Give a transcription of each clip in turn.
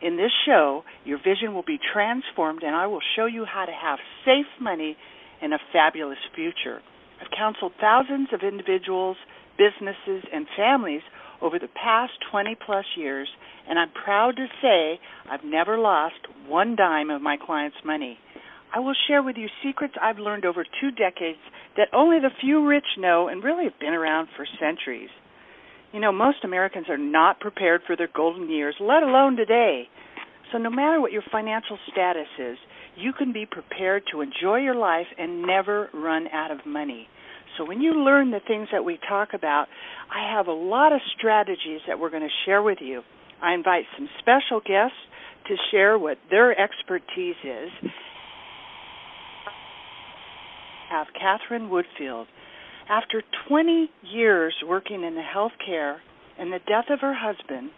In this show, your vision will be transformed, and I will show you how to have safe money and a fabulous future. I've counseled thousands of individuals businesses, and families over the past 20 plus years, and I'm proud to say I've never lost one dime of my clients' money. I will share with you secrets I've learned over two decades that only the few rich know and really have been around for centuries. You know, most Americans are not prepared for their golden years, let alone today. So, no matter what your financial status is, you can be prepared to enjoy your life and never run out of money. So when you learn the things that we talk about, I have a lot of strategies that we're going to share with you. I invite some special guests to share what their expertise is. Have Catherine Woodfield. After 20 years working in the healthcare and the death of her husband,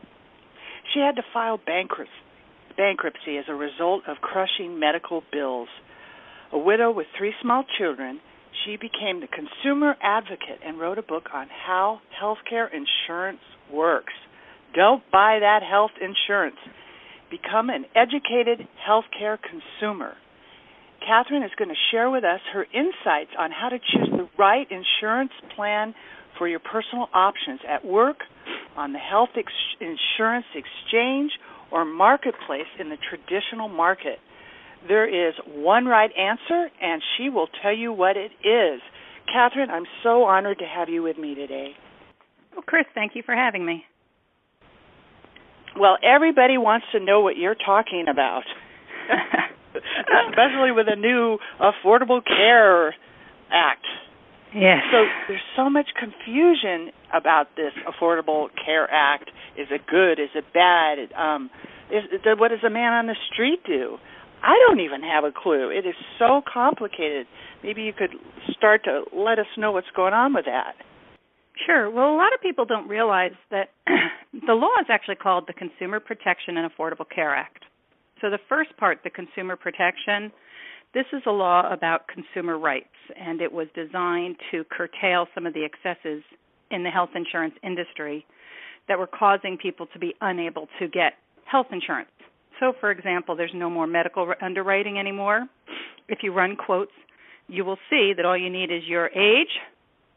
she had to file bankruptcy, as a result of crushing medical bills. A widow with three small children, she became the consumer advocate and wrote a book on how healthcare insurance works. Don't buy that health insurance. Become an educated healthcare consumer. Catherine is going to share with us her insights on how to choose the right insurance plan for your personal options at work, on the health ex- insurance exchange, or marketplace in the traditional market. There is one right answer, and she will tell you what it is. Catherine, I'm so honored to have you with me today. Well, Chris, thank you for having me. Well, everybody wants to know what you're talking about, especially with a new Affordable Care Act. Yes. So there's so much confusion about this Affordable Care Act. Is it good? Is it bad? Um, is, what does a man on the street do? I don't even have a clue. It is so complicated. Maybe you could start to let us know what's going on with that. Sure. Well, a lot of people don't realize that the law is actually called the Consumer Protection and Affordable Care Act. So the first part, the consumer protection, this is a law about consumer rights, and it was designed to curtail some of the excesses in the health insurance industry that were causing people to be unable to get health insurance. So, for example, there's no more medical underwriting anymore. If you run quotes, you will see that all you need is your age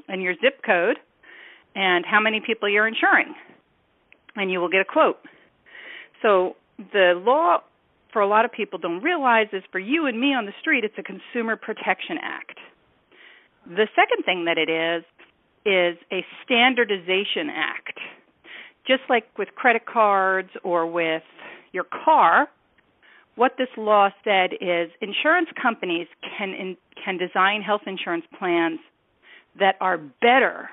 and your zip code and how many people you're insuring, and you will get a quote. So, the law for a lot of people don't realize is for you and me on the street, it's a Consumer Protection Act. The second thing that it is is a standardization act. Just like with credit cards or with your car, what this law said is insurance companies can in, can design health insurance plans that are better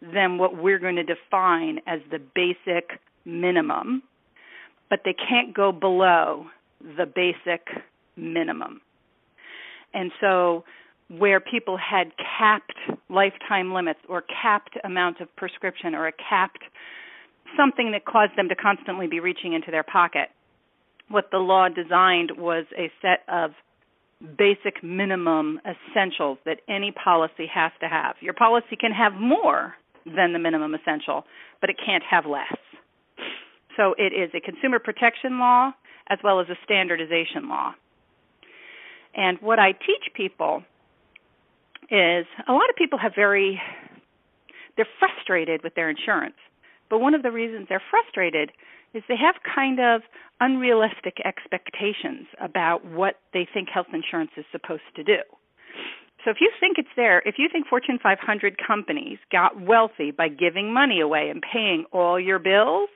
than what we're going to define as the basic minimum, but they can't go below the basic minimum. And so where people had capped lifetime limits or capped amounts of prescription or a capped something that caused them to constantly be reaching into their pocket what the law designed was a set of basic minimum essentials that any policy has to have. Your policy can have more than the minimum essential, but it can't have less. So it is a consumer protection law as well as a standardization law. And what I teach people is a lot of people have very they're frustrated with their insurance. But one of the reasons they're frustrated is they have kind of unrealistic expectations about what they think health insurance is supposed to do. So if you think it's there, if you think Fortune 500 companies got wealthy by giving money away and paying all your bills,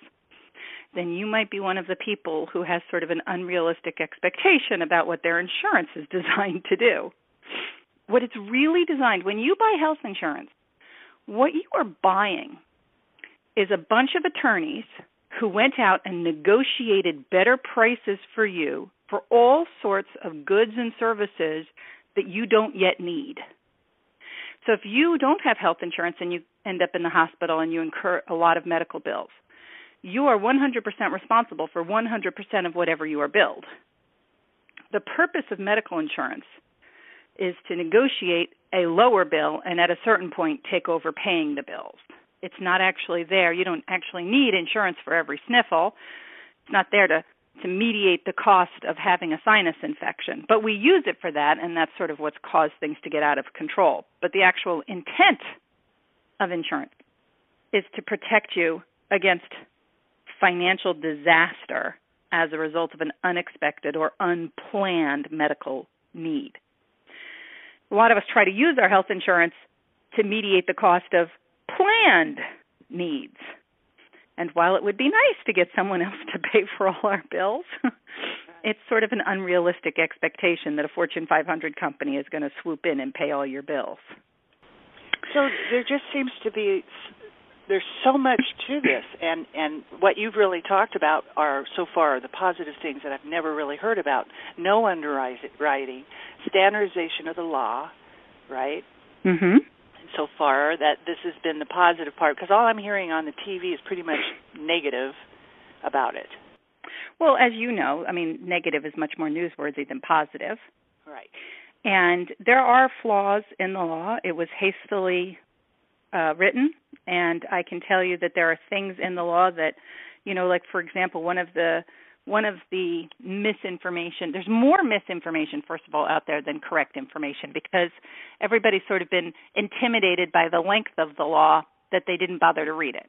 then you might be one of the people who has sort of an unrealistic expectation about what their insurance is designed to do. What it's really designed, when you buy health insurance, what you are buying is a bunch of attorneys who went out and negotiated better prices for you for all sorts of goods and services that you don't yet need. So if you don't have health insurance and you end up in the hospital and you incur a lot of medical bills, you are 100% responsible for 100% of whatever you are billed. The purpose of medical insurance is to negotiate a lower bill and at a certain point take over paying the bills. It's not actually there. You don't actually need insurance for every sniffle. It's not there to to mediate the cost of having a sinus infection. But we use it for that and that's sort of what's caused things to get out of control. But the actual intent of insurance is to protect you against financial disaster as a result of an unexpected or unplanned medical need a lot of us try to use our health insurance to mediate the cost of planned needs. And while it would be nice to get someone else to pay for all our bills, it's sort of an unrealistic expectation that a Fortune 500 company is going to swoop in and pay all your bills. So there just seems to be there's so much to this and and what you've really talked about are so far the positive things that I've never really heard about. No underwriting standardization of the law right? Mhm so far that this has been the positive part because all I'm hearing on the TV is pretty much negative about it. Well as you know I mean negative is much more newsworthy than positive. Right. And there are flaws in the law. It was hastily uh, written, and I can tell you that there are things in the law that, you know, like for example, one of the one of the misinformation there's more misinformation first of all out there than correct information because everybody's sort of been intimidated by the length of the law that they didn't bother to read it.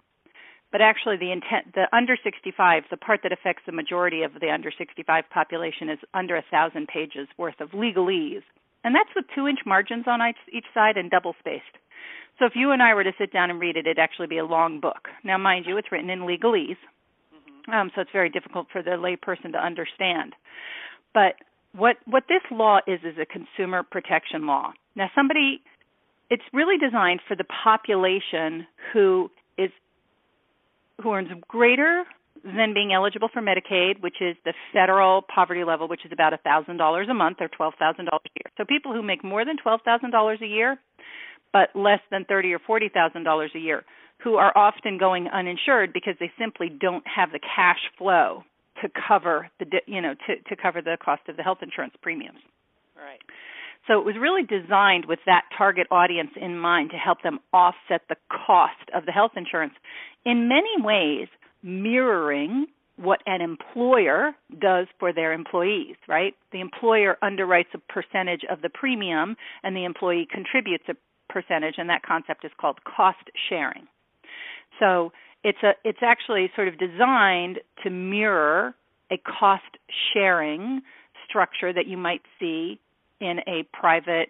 But actually the intent the under 65 the part that affects the majority of the under 65 population is under a thousand pages worth of legalese. And that's with two inch margins on each, each side and double spaced so if you and I were to sit down and read it, it'd actually be a long book. Now, mind you, it's written in legalese, mm-hmm. um, so it's very difficult for the layperson to understand. But what what this law is is a consumer protection law. Now, somebody, it's really designed for the population who is who earns greater than being eligible for Medicaid, which is the federal poverty level, which is about $1,000 a month or $12,000 a year. So people who make more than $12,000 a year but less than thirty or forty thousand dollars a year, who are often going uninsured because they simply don't have the cash flow to cover the you know to to cover the cost of the health insurance premiums. Right. So it was really designed with that target audience in mind to help them offset the cost of the health insurance in many ways mirroring what an employer does for their employees, right? The employer underwrites a percentage of the premium and the employee contributes a percentage, and that concept is called cost sharing. So it's a it's actually sort of designed to mirror a cost sharing structure that you might see in a private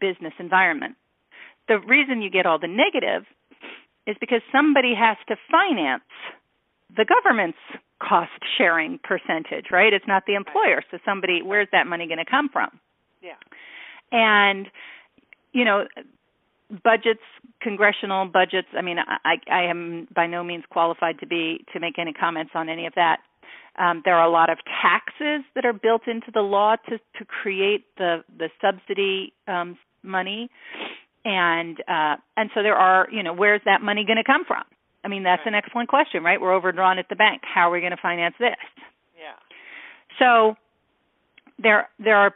business environment. The reason you get all the negative is because somebody has to finance the government's cost sharing percentage, right? It's not the employer. So somebody where's that money going to come from? Yeah. And you know, budgets congressional budgets i mean i i am by no means qualified to be to make any comments on any of that. Um, there are a lot of taxes that are built into the law to to create the the subsidy um, money. And uh, and so there are you know where's that money going to come from? I mean that's an excellent question right? We're overdrawn at the bank. How are we going to finance this? Yeah. So there there are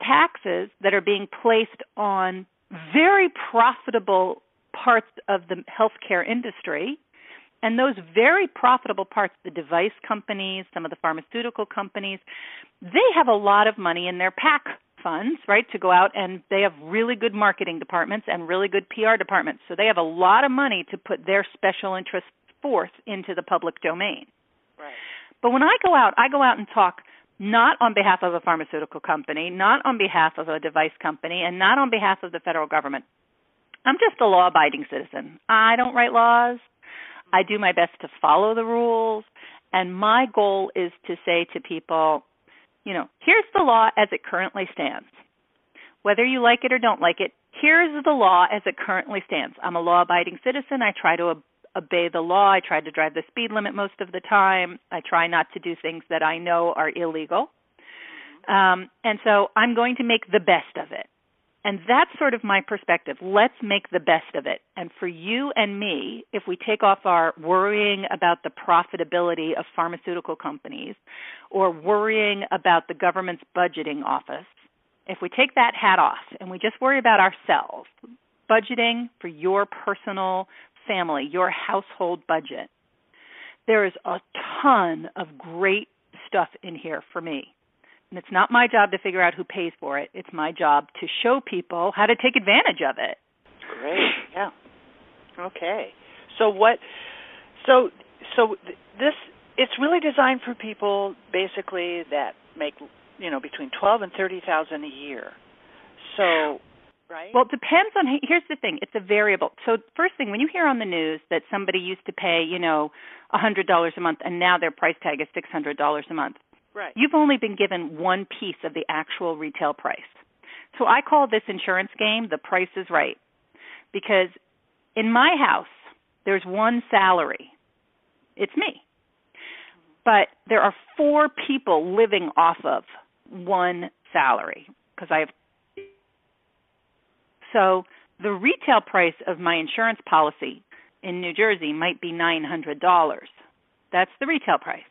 taxes that are being placed on very profitable parts of the healthcare industry. And those very profitable parts, the device companies, some of the pharmaceutical companies, they have a lot of money in their PAC funds, right, to go out and they have really good marketing departments and really good PR departments. So they have a lot of money to put their special interests forth into the public domain. Right. But when I go out, I go out and talk not on behalf of a pharmaceutical company, not on behalf of a device company, and not on behalf of the federal government. I'm just a law abiding citizen. I don't write laws. I do my best to follow the rules. And my goal is to say to people, you know, here's the law as it currently stands. Whether you like it or don't like it, here's the law as it currently stands. I'm a law abiding citizen. I try to obey the law. I try to drive the speed limit most of the time. I try not to do things that I know are illegal. Um, and so I'm going to make the best of it. And that's sort of my perspective. Let's make the best of it. And for you and me, if we take off our worrying about the profitability of pharmaceutical companies or worrying about the government's budgeting office, if we take that hat off and we just worry about ourselves, budgeting for your personal family, your household budget, there is a ton of great stuff in here for me. And it's not my job to figure out who pays for it. It's my job to show people how to take advantage of it. Great. Yeah. Okay. So what so so this it's really designed for people basically that make you know between 12 and 30,000 a year. So right? Well, it depends on here's the thing, it's a variable. So first thing when you hear on the news that somebody used to pay, you know, a $100 a month and now their price tag is $600 a month. Right. You've only been given one piece of the actual retail price. So I call this insurance game the price is right. Because in my house, there's one salary. It's me. But there are four people living off of one salary because I have so the retail price of my insurance policy in New Jersey might be $900. That's the retail price.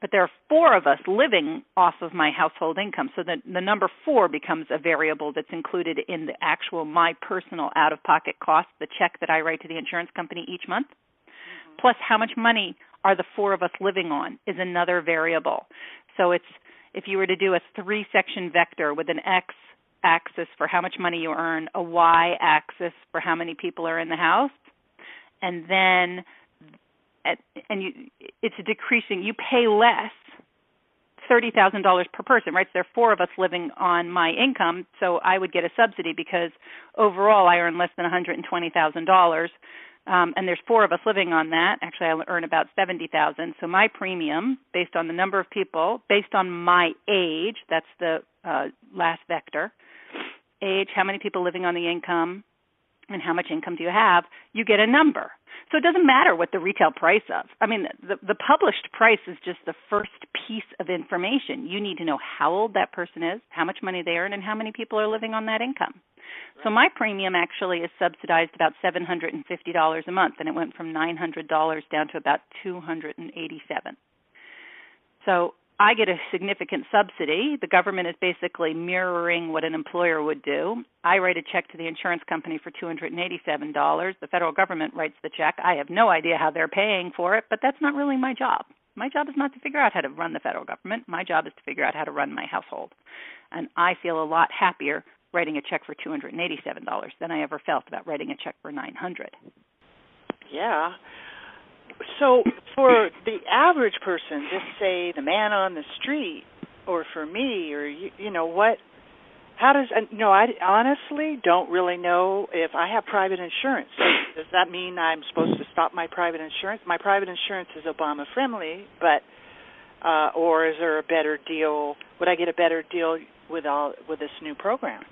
But there are four of us living off of my household income, so that the number four becomes a variable that's included in the actual my personal out of pocket cost, the check that I write to the insurance company each month. Mm-hmm. Plus, how much money are the four of us living on is another variable. So it's if you were to do a three section vector with an x axis for how much money you earn, a y axis for how many people are in the house, and then and you it's decreasing. You pay less thirty thousand dollars per person, right? So there are four of us living on my income, so I would get a subsidy because overall I earn less than one hundred and twenty thousand dollars. Um, and there's four of us living on that. Actually, I earn about seventy thousand. So my premium, based on the number of people, based on my age, that's the uh, last vector, age, how many people living on the income, and how much income do you have, you get a number. So it doesn't matter what the retail price of. I mean, the the published price is just the first piece of information. You need to know how old that person is, how much money they earn, and how many people are living on that income. So my premium actually is subsidized about seven hundred and fifty dollars a month, and it went from nine hundred dollars down to about two hundred and eighty-seven. So I get a significant subsidy. The government is basically mirroring what an employer would do. I write a check to the insurance company for $287. The federal government writes the check. I have no idea how they're paying for it, but that's not really my job. My job is not to figure out how to run the federal government. My job is to figure out how to run my household. And I feel a lot happier writing a check for $287 than I ever felt about writing a check for 900. Yeah so for the average person, just say the man on the street, or for me, or you, you know what? How does you know? I honestly don't really know if I have private insurance. Does that mean I'm supposed to stop my private insurance? My private insurance is Obama friendly, but uh, or is there a better deal? Would I get a better deal with all with this new program?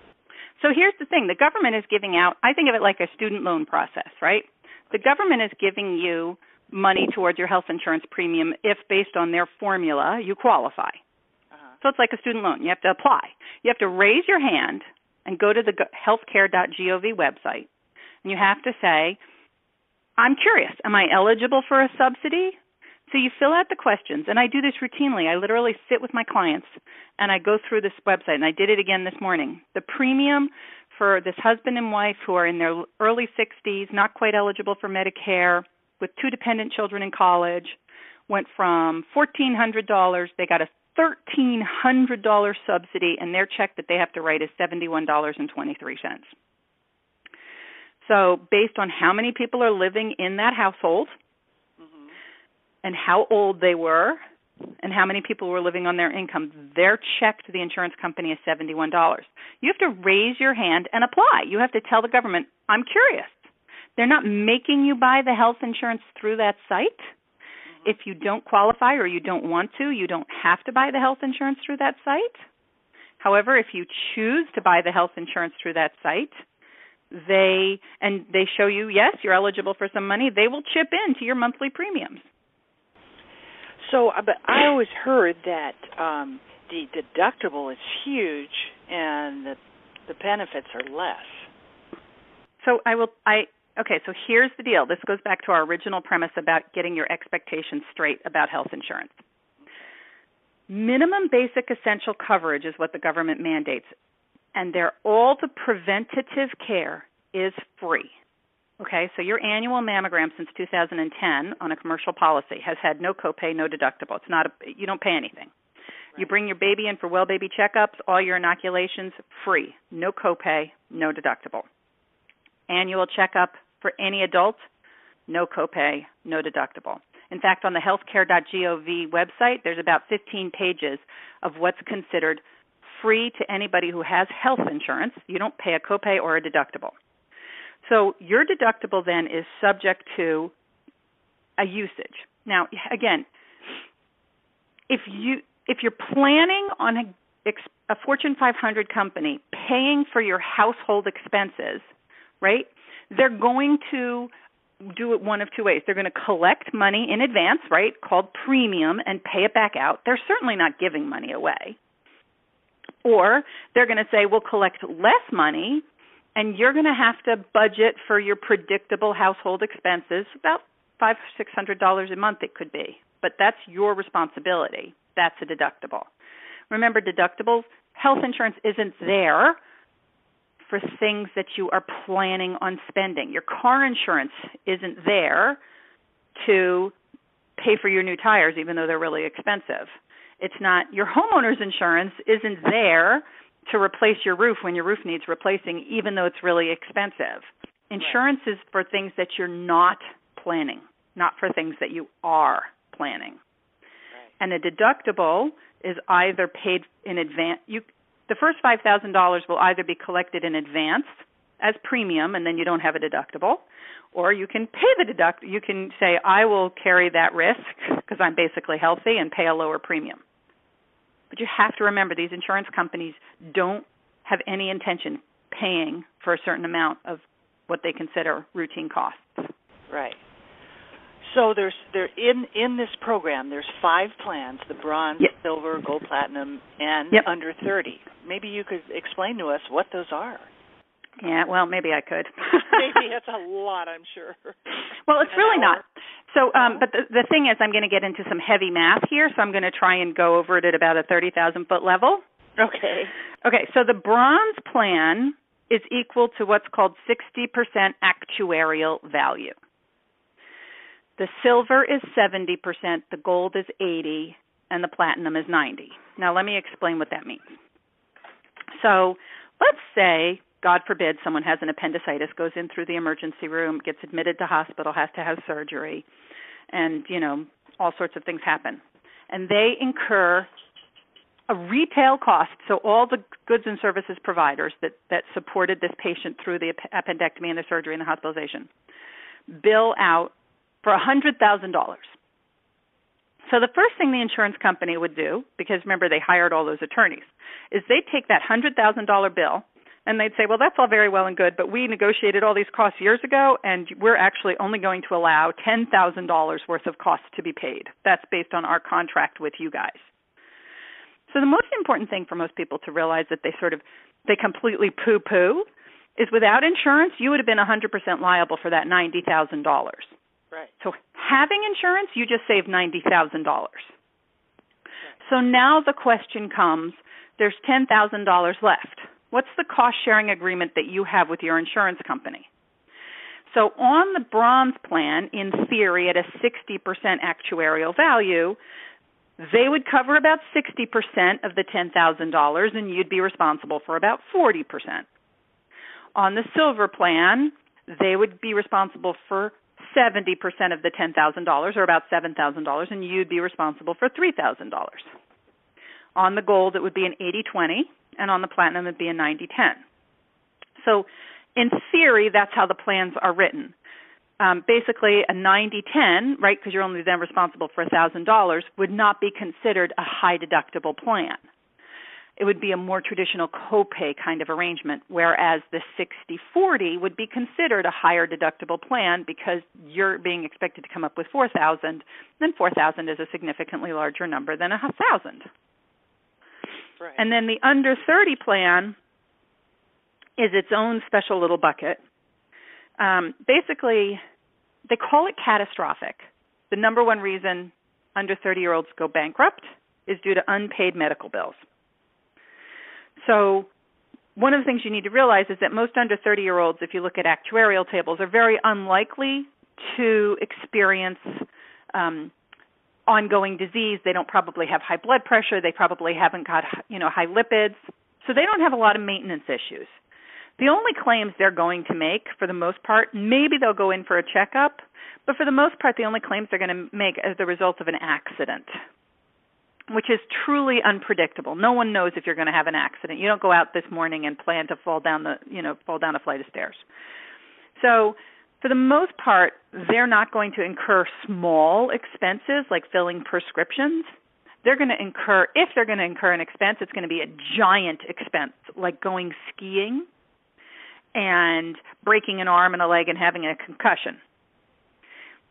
So here's the thing: the government is giving out. I think of it like a student loan process, right? The government is giving you money towards your health insurance premium if based on their formula you qualify. Uh-huh. So it's like a student loan. You have to apply. You have to raise your hand and go to the healthcare.gov website and you have to say, I'm curious, am I eligible for a subsidy? So you fill out the questions, and I do this routinely. I literally sit with my clients and I go through this website, and I did it again this morning. The premium for this husband and wife who are in their early 60s, not quite eligible for Medicare, with two dependent children in college went from $1,400, they got a $1,300 subsidy, and their check that they have to write is $71.23. So, based on how many people are living in that household mm-hmm. and how old they were, and how many people were living on their income, their check to the insurance company is $71. You have to raise your hand and apply. You have to tell the government, I'm curious. They're not making you buy the health insurance through that site. Mm-hmm. If you don't qualify or you don't want to, you don't have to buy the health insurance through that site. However, if you choose to buy the health insurance through that site, they and they show you yes, you're eligible for some money, they will chip in to your monthly premiums. So, uh, but I always heard that um the deductible is huge and the the benefits are less. So I will I okay, so here's the deal. This goes back to our original premise about getting your expectations straight about health insurance. Minimum basic essential coverage is what the government mandates, and they're all the preventative care is free. Okay, so your annual mammogram since 2010 on a commercial policy has had no copay, no deductible. It's not a, you don't pay anything. Right. You bring your baby in for well baby checkups, all your inoculations free, no copay, no deductible. Annual checkup for any adult, no copay, no deductible. In fact, on the healthcare.gov website, there's about 15 pages of what's considered free to anybody who has health insurance. You don't pay a copay or a deductible. So your deductible then is subject to a usage. Now, again, if you if you're planning on a, a Fortune 500 company paying for your household expenses, right? They're going to do it one of two ways. They're going to collect money in advance, right, called premium, and pay it back out. They're certainly not giving money away. Or they're going to say, we'll collect less money and you're going to have to budget for your predictable household expenses about five six hundred dollars a month it could be but that's your responsibility that's a deductible remember deductibles health insurance isn't there for things that you are planning on spending your car insurance isn't there to pay for your new tires even though they're really expensive it's not your homeowner's insurance isn't there to replace your roof when your roof needs replacing, even though it's really expensive. Insurance right. is for things that you're not planning, not for things that you are planning. Right. And a deductible is either paid in advance. You, the first five thousand dollars will either be collected in advance as premium, and then you don't have a deductible, or you can pay the deduct. You can say, "I will carry that risk because I'm basically healthy and pay a lower premium." But you have to remember these insurance companies don't have any intention paying for a certain amount of what they consider routine costs. Right. So there's there in in this program there's five plans, the bronze, yep. silver, gold, platinum, and yep. under 30. Maybe you could explain to us what those are. Yeah, well, maybe I could. maybe it's a lot, I'm sure. Well, it's An really hour. not. So, um, but the, the thing is, I'm going to get into some heavy math here, so I'm going to try and go over it at about a 30,000 foot level. Okay. Okay, so the bronze plan is equal to what's called 60% actuarial value. The silver is 70%, the gold is 80, and the platinum is 90. Now, let me explain what that means. So, let's say God forbid someone has an appendicitis, goes in through the emergency room, gets admitted to hospital, has to have surgery, and you know all sorts of things happen, and they incur a retail cost. So all the goods and services providers that that supported this patient through the appendectomy and the surgery and the hospitalization bill out for a hundred thousand dollars. So the first thing the insurance company would do, because remember they hired all those attorneys, is they'd take that hundred thousand dollar bill and they'd say, well, that's all very well and good, but we negotiated all these costs years ago, and we're actually only going to allow $10,000 worth of costs to be paid. That's based on our contract with you guys. So the most important thing for most people to realize that they sort of they completely poo-poo is without insurance, you would have been 100% liable for that $90,000. Right. So having insurance, you just saved $90,000. So now the question comes, there's $10,000 left What's the cost sharing agreement that you have with your insurance company? So, on the bronze plan, in theory, at a 60% actuarial value, they would cover about 60% of the $10,000 and you'd be responsible for about 40%. On the silver plan, they would be responsible for 70% of the $10,000 or about $7,000 and you'd be responsible for $3,000. On the gold, it would be an 80 20 and on the platinum it'd be a 90 10. So, in theory, that's how the plans are written. Um, basically, a 90 10, right, because you're only then responsible for $1,000, would not be considered a high deductible plan. It would be a more traditional copay kind of arrangement, whereas the 60 40 would be considered a higher deductible plan because you're being expected to come up with 4000 then 4000 is a significantly larger number than a 1000 Right. And then the under 30 plan is its own special little bucket. Um, basically, they call it catastrophic. The number one reason under 30 year olds go bankrupt is due to unpaid medical bills. So, one of the things you need to realize is that most under 30 year olds, if you look at actuarial tables, are very unlikely to experience um, ongoing disease. They don't probably have high blood pressure. They probably haven't got you know high lipids, so they don't have a lot of maintenance issues. The only claims they're going to make, for the most part, maybe they'll go in for a checkup, but for the most part, the only claims they're going to make as the result of an accident, which is truly unpredictable. No one knows if you're going to have an accident. You don't go out this morning and plan to fall down the you know fall down a flight of stairs. So for the most part, they're not going to incur small expenses like filling prescriptions. They're going to incur, if they're going to incur an expense, it's going to be a giant expense like going skiing and breaking an arm and a leg and having a concussion.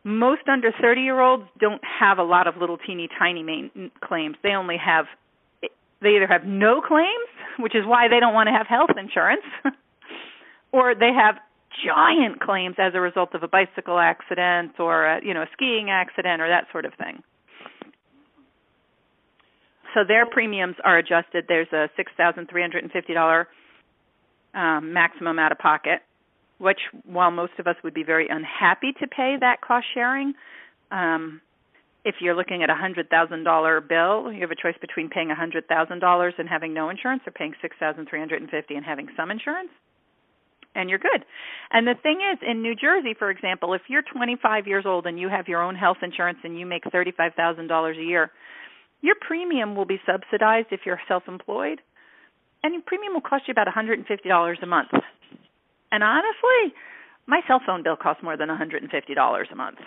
Most under 30 year olds don't have a lot of little teeny tiny main claims. They only have, they either have no claims, which is why they don't want to have health insurance, or they have giant claims as a result of a bicycle accident or a, you know a skiing accident or that sort of thing. So their premiums are adjusted. There's a six thousand three hundred and fifty dollar um, maximum out of pocket, which while most of us would be very unhappy to pay that cost sharing, um, if you're looking at a hundred thousand dollar bill, you have a choice between paying a hundred thousand dollars and having no insurance, or paying six thousand three hundred and fifty and having some insurance and you're good. And the thing is, in New Jersey, for example, if you're 25 years old and you have your own health insurance and you make $35,000 a year, your premium will be subsidized if you're self-employed, and your premium will cost you about $150 a month. And honestly, my cell phone bill costs more than $150 a month.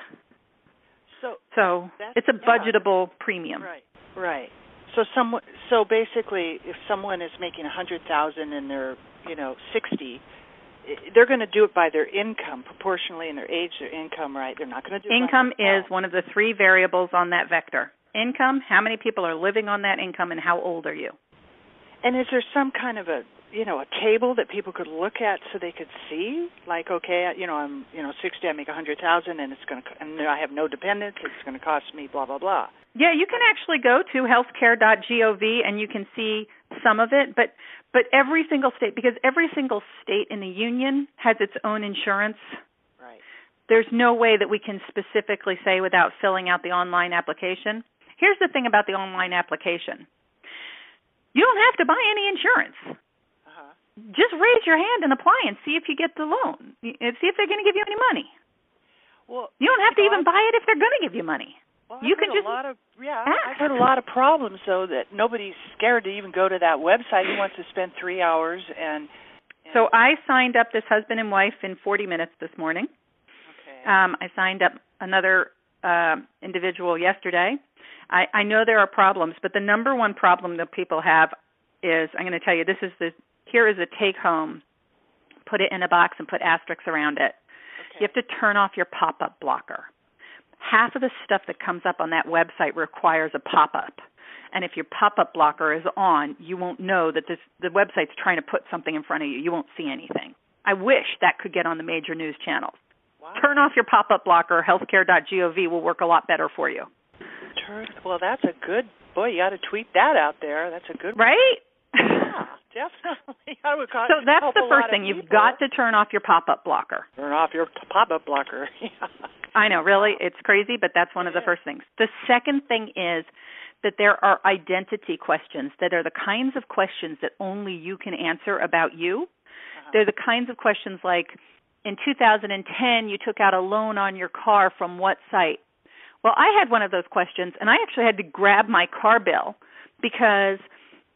So, so it's a budgetable yeah. premium. Right. Right. So some so basically if someone is making a 100,000 and they're, you know, 60, they're going to do it by their income proportionally in their age, their income, right? They're not going to do income is one of the three variables on that vector. Income, how many people are living on that income, and how old are you? And is there some kind of a you know a table that people could look at so they could see like okay you know i'm you know 60 i make a hundred thousand and it's going to and i have no dependents it's going to cost me blah blah blah. Yeah you can actually go to healthcare.gov and you can see some of it but but every single state because every single state in the union has its own insurance. Right. There's no way that we can specifically say without filling out the online application. Here's the thing about the online application. You don't have to buy any insurance. Just raise your hand and apply and see if you get the loan and see if they're going to give you any money well you don't have you to know, even buy it if they're going to give you money well, you can just a lot of yeah. ask. I've heard a lot of problems though that nobody's scared to even go to that website. Who wants to spend three hours and, and so I signed up this husband and wife in 40 minutes this morning. Okay. Um, I signed up another uh, individual yesterday. I, I know there are problems, but the number one problem that people have is I'm going to tell you this is the here is a take home. Put it in a box and put asterisks around it. Okay. You have to turn off your pop up blocker half of the stuff that comes up on that website requires a pop-up. And if your pop-up blocker is on, you won't know that this the website's trying to put something in front of you. You won't see anything. I wish that could get on the major news channels. Wow. Turn off your pop-up blocker. Healthcare.gov will work a lot better for you. Turn. Well, that's a good. Boy, you got to tweet that out there. That's a good. Right. Yeah, definitely. so that's the first thing. You've got to turn off your pop-up blocker. Turn off your pop-up blocker. I know, really, it's crazy, but that's one of the first things. The second thing is that there are identity questions that are the kinds of questions that only you can answer about you. Uh-huh. They're the kinds of questions like in 2010 you took out a loan on your car from what site? Well, I had one of those questions and I actually had to grab my car bill because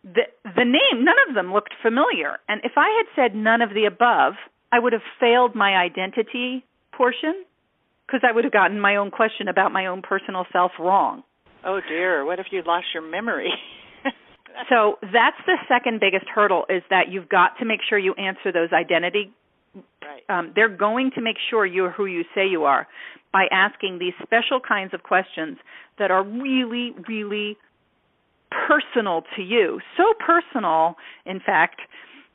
the the name none of them looked familiar. And if I had said none of the above, I would have failed my identity portion because I would have gotten my own question about my own personal self wrong. Oh dear, what if you lost your memory? so that's the second biggest hurdle is that you've got to make sure you answer those identity right. um, they're going to make sure you're who you say you are by asking these special kinds of questions that are really really personal to you. So personal, in fact,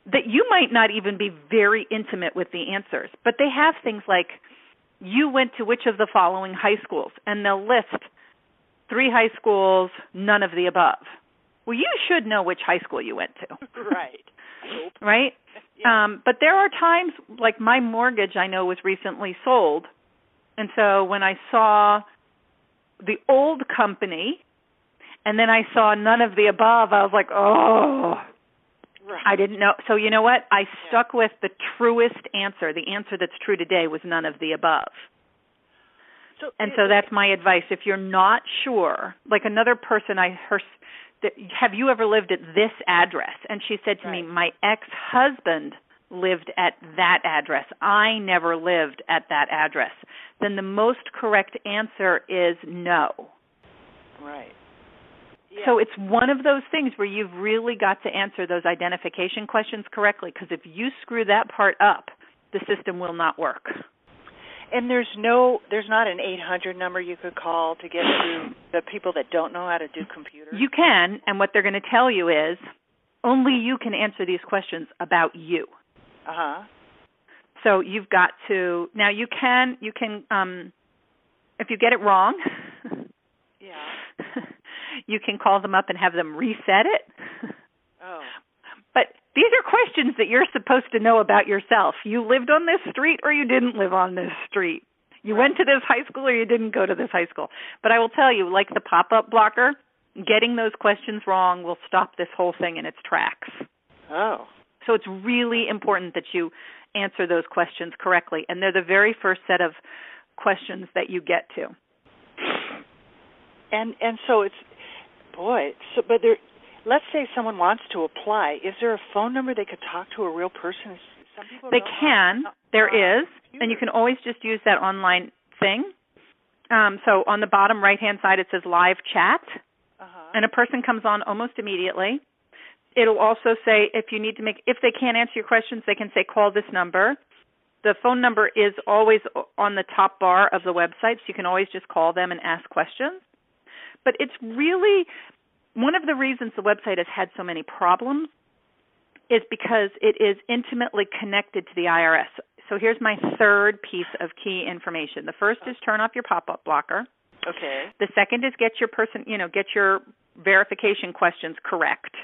that you might not even be very intimate with the answers. But they have things like you went to which of the following high schools and they'll list three high schools, none of the above. Well, you should know which high school you went to. Right. right? Yeah. Um, but there are times like my mortgage I know was recently sold. And so when I saw the old company and then I saw none of the above, I was like, "Oh, right. I didn't know." So you know what? I stuck with the truest answer. The answer that's true today was none of the above. So And it- so that's my advice. If you're not sure, like another person I heard, have you ever lived at this address? And she said to me, my ex-husband lived at that address. I never lived at that address. Then the most correct answer is no. right. Yeah. So it's one of those things where you've really got to answer those identification questions correctly because if you screw that part up, the system will not work. And there's no, there's not an 800 number you could call to get to the people that don't know how to do computers. You can, and what they're going to tell you is only you can answer these questions about you. Uh huh. So you've got to now you can you can um if you get it wrong, Yeah. You can call them up and have them reset it. Oh. But these are questions that you're supposed to know about yourself. You lived on this street or you didn't live on this street. You went to this high school or you didn't go to this high school. But I will tell you, like the pop up blocker, getting those questions wrong will stop this whole thing in its tracks. Oh. So it's really important that you answer those questions correctly. And they're the very first set of questions that you get to. And and so it's boy, so but there let's say someone wants to apply, is there a phone number they could talk to a real person? Some people They can. There is. And you can always just use that online thing. Um, so on the bottom right hand side, it says live chat, Uh-huh. and a person comes on almost immediately. It'll also say if you need to make, if they can't answer your questions, they can say call this number. The phone number is always on the top bar of the website, so you can always just call them and ask questions. But it's really one of the reasons the website has had so many problems is because it is intimately connected to the IRS. So here's my third piece of key information. The first is turn off your pop-up blocker. Okay. The second is get your person, you know, get your verification questions correct.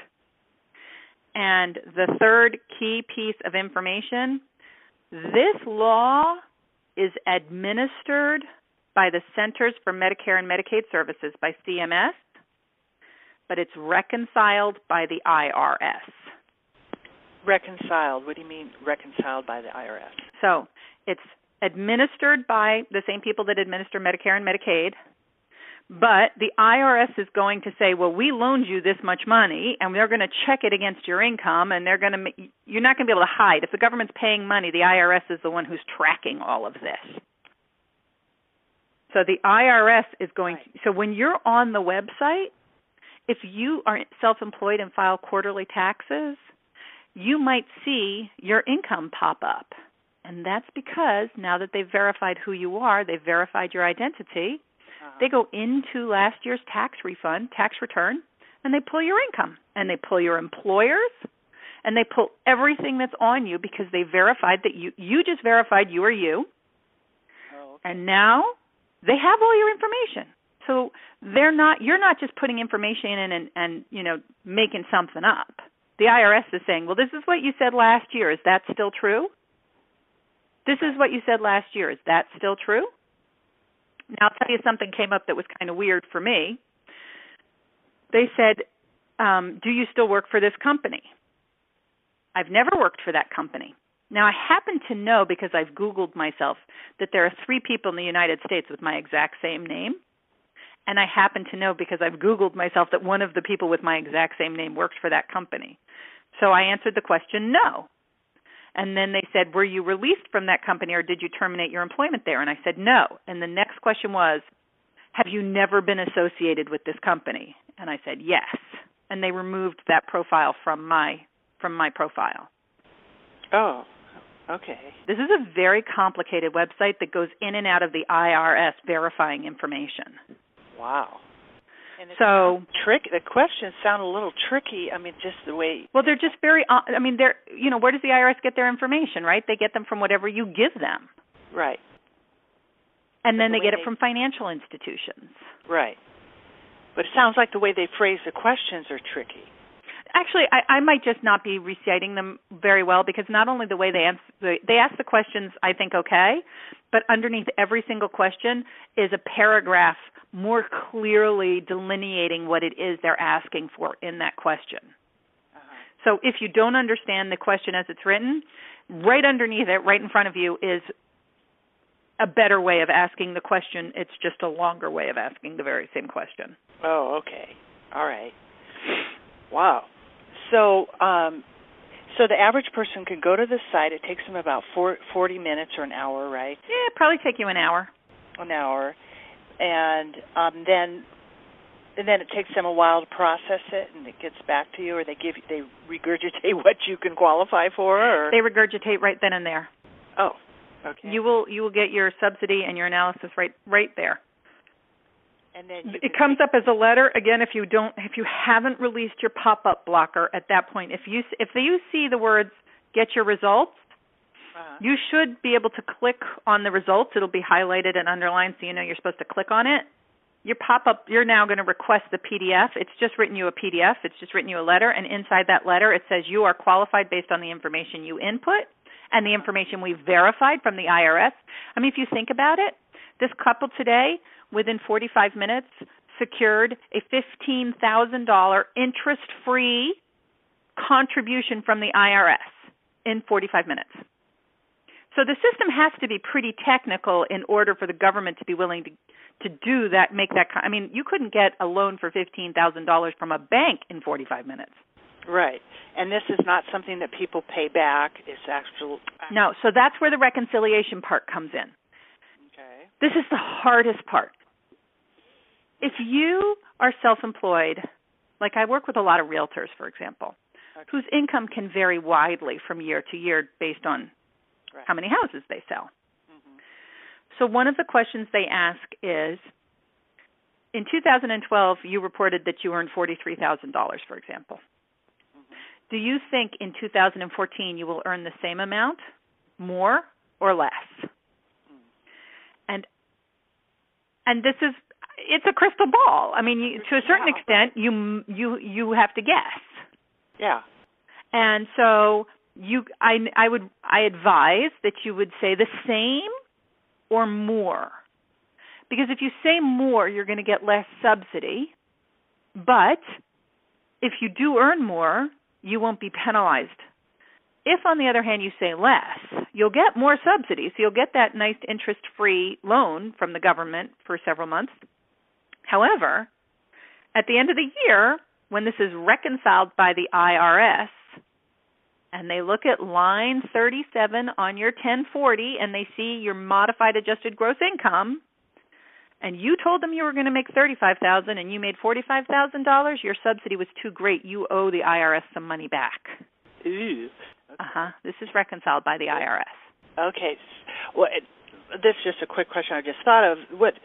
And the third key piece of information, this law is administered by the Centers for Medicare and Medicaid Services by CMS, but it's reconciled by the IRS. Reconciled. What do you mean reconciled by the IRS? So it's administered by the same people that administer Medicare and Medicaid, but the IRS is going to say, well, we loaned you this much money, and they're going to check it against your income, and they're going to, you're not going to be able to hide. If the government's paying money, the IRS is the one who's tracking all of this. So the IRS is going. Right. so when you're on the website, if you are self-employed and file quarterly taxes, you might see your income pop up. And that's because now that they've verified who you are, they've verified your identity, Uh-huh. they go into last year's tax refund, tax return, and they pull your income and they pull your employers and they pull everything that's on you because they verified that you you just verified you are you Oh, okay. and now they have all your information. So they're not you're not just putting information in and and you know making something up. The IRS is saying, "Well, this is what you said last year. Is that still true?" This is what you said last year. Is that still true? Now, I'll tell you something came up that was kind of weird for me. They said, um, "Do you still work for this company?" I've never worked for that company. Now, I happen to know because I've Googled myself that there are three people in the United States with my exact same name. And I happen to know because I've Googled myself that one of the people with my exact same name works for that company. So I answered the question no. And then they said, Were you released from that company or did you terminate your employment there? And I said no. And the next question was, Have you never been associated with this company? And I said yes. And they removed that profile from my from my profile. Oh. Okay. This is a very complicated website that goes in and out of the IRS verifying information. Wow. so trick. The questions sound a little tricky. I mean, just the way. Well, they're just very. Uh, I mean, they're. You know, where does the IRS get their information? Right? They get them from whatever you give them. Right. And then the they get it from financial institutions. Right. But it sounds like the way they phrase the questions are tricky. Actually, I, I might just not be reciting them very well because not only the way they answer, they, they ask the questions, I think okay, but underneath every single question is a paragraph more clearly delineating what it is they're asking for in that question. Uh-huh. So if you don't understand the question as it's written, right underneath it, right in front of you, is a better way of asking the question. It's just a longer way of asking the very same question. Oh, okay. All right. Wow. So, um, so the average person can go to the site. It takes them about four, 40 minutes or an hour, right? Yeah, it'd probably take you an hour. An hour, and um, then and then it takes them a while to process it, and it gets back to you, or they give they regurgitate what you can qualify for, or They regurgitate right then and there. oh, okay. You will you will get your subsidy and your analysis right right there. And then It comes up as a letter again if you don't if you haven't released your pop-up blocker at that point. If you if you see the words get your results, uh-huh. you should be able to click on the results. It'll be highlighted and underlined so you know you're supposed to click on it. Your pop-up you're now going to request the PDF. It's just written you a PDF. It's just written you a letter and inside that letter it says you are qualified based on the information you input and the information we've verified from the IRS. I mean if you think about it, this couple today within 45 minutes secured a $15,000 interest-free contribution from the IRS in 45 minutes. So the system has to be pretty technical in order for the government to be willing to to do that make that I mean you couldn't get a loan for $15,000 from a bank in 45 minutes. right. And this is not something that people pay back. It's actual. No, so that's where the reconciliation part comes in. Okay. This is the hardest part. If you are self employed, like I work with a lot of realtors, for example, Okay. whose income can vary widely from year to year based on Right. how many houses they sell. Mhm. So, one of the questions they ask is In 2012, you reported that you earned $43,000, for example. Do you think in 2014 you will earn the same amount, more, or less? And and this is it's a crystal ball. I mean, you, to a certain Yeah. extent, you you you have to guess. Yeah. And so you I I would I advise that you would say the same or more. Because if you say more, you're going to get less subsidy. But if you do earn more, you won't be penalized. If on the other hand you say less, you'll get more subsidy. So you'll get that nice interest-free loan from the government for several months. However, at the end of the year, when this is reconciled by the IRS, and they look at line 37 on your 1040 and they see your modified adjusted gross income and you told them you were going to make 35,000 and you made $45,000, your subsidy was too great. You owe the IRS some money back. Ooh. Uh-huh. This is reconciled by the IRS. Okay. Well, it, this is just a quick question I just thought of. What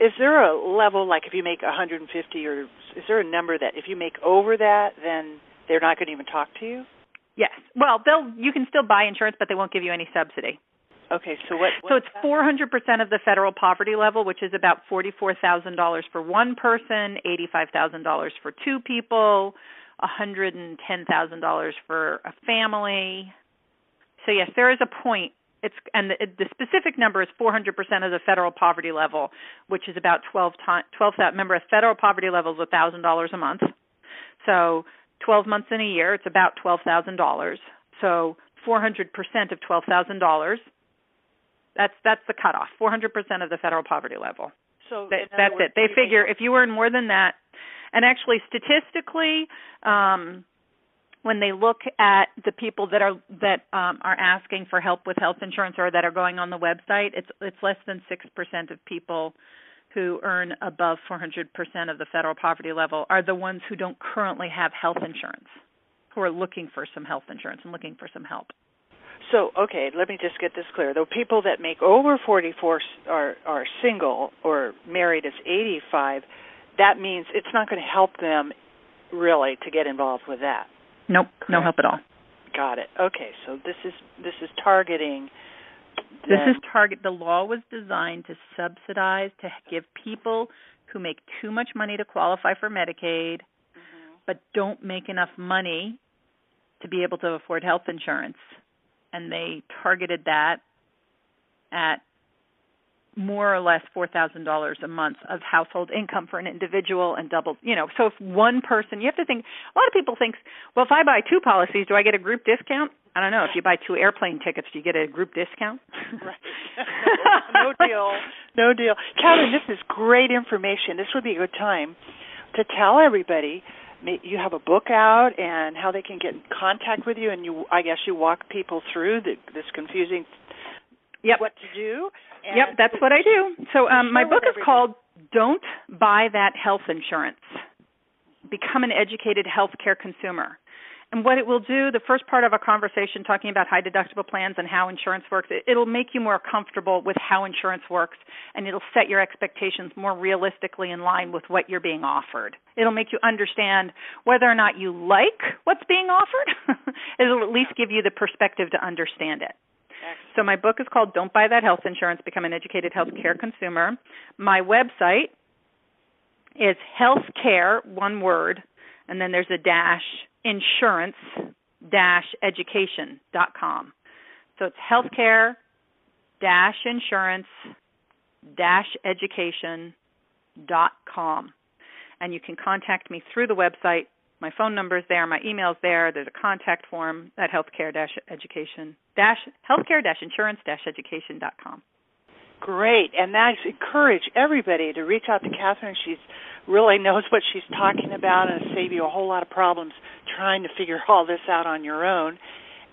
is there a level like if you make 150 or is there a number that if you make over that then they're not going to even talk to you? Yes. Well, they'll you can still buy insurance but they won't give you any subsidy. Okay, so what? So it's that? 400% of the federal poverty level, which is about $44,000 for one person, $85,000 for two people, $110,000 for a family. So yes, there is a point. It's and the, the specific number is 400% of the federal poverty level, which is about 12 times 12. Remember, a federal poverty level is $1,000 a month. So 12 months in a year, it's about $12,000. So 400% of $12,000 that's that's the cutoff. 400% of the federal poverty level. So That, that's words, it. They figure if you earn more than that, and actually statistically, um, when they look at the people that are that um, are asking for help with health insurance or that are going on the website, it's it's less than six percent of people who earn above 400% of the federal poverty level are the ones who don't currently have health insurance, who are looking for some health insurance and looking for some help. So okay, let me just get this clear. The people that make over 44 are are single or married is 85. that means it's not going to help them really to get involved with that. Nope, Correct. no help at all. Got it. Okay, so this is this is targeting. This is target. The law was designed to subsidize to give people who make too much money to qualify for Medicaid, mm-hmm. but don't make enough money to be able to afford health insurance, and they targeted that at more or less four thousand dollars a month of household income for an individual and double you know. So if one person you have to think a lot of people think well if i buy two policies do i get a group discount? I don't know. If you buy two airplane tickets do you get a group discount? Right. No, no deal. No deal. Catherine, this is great information. This would be a good time to tell everybody you have a book out and how they can get in contact with you and you i guess you walk people through the, this confusing yep. what to do yep, that's what I do. So um, my book is called "Don't Buy That Health Insurance: Become an Educated Healthcare Consumer." And what it will do, the first part of a conversation talking about high deductible plans and how insurance works, it'll make you more comfortable with how insurance works and it'll set your expectations more realistically in line with what you're being offered. It'll make you understand whether or not you like what's being offered. it'll at least give you the perspective to understand it. So my book is called Don't Buy That Health Insurance: Become an Educated Healthcare Consumer. My website is healthcare one word and then there's a dash insurance dash education dot com. So it's healthcare dash insurance dash education dot com. And you can contact me through the website my phone number is there, my email's there. There's a contact form at healthcare dash education dash healthcare dash insurance dash education dot com. Great, and I encourage everybody to reach out to Catherine. She's really knows what she's talking about and save you a whole lot of problems trying to figure all this out on your own.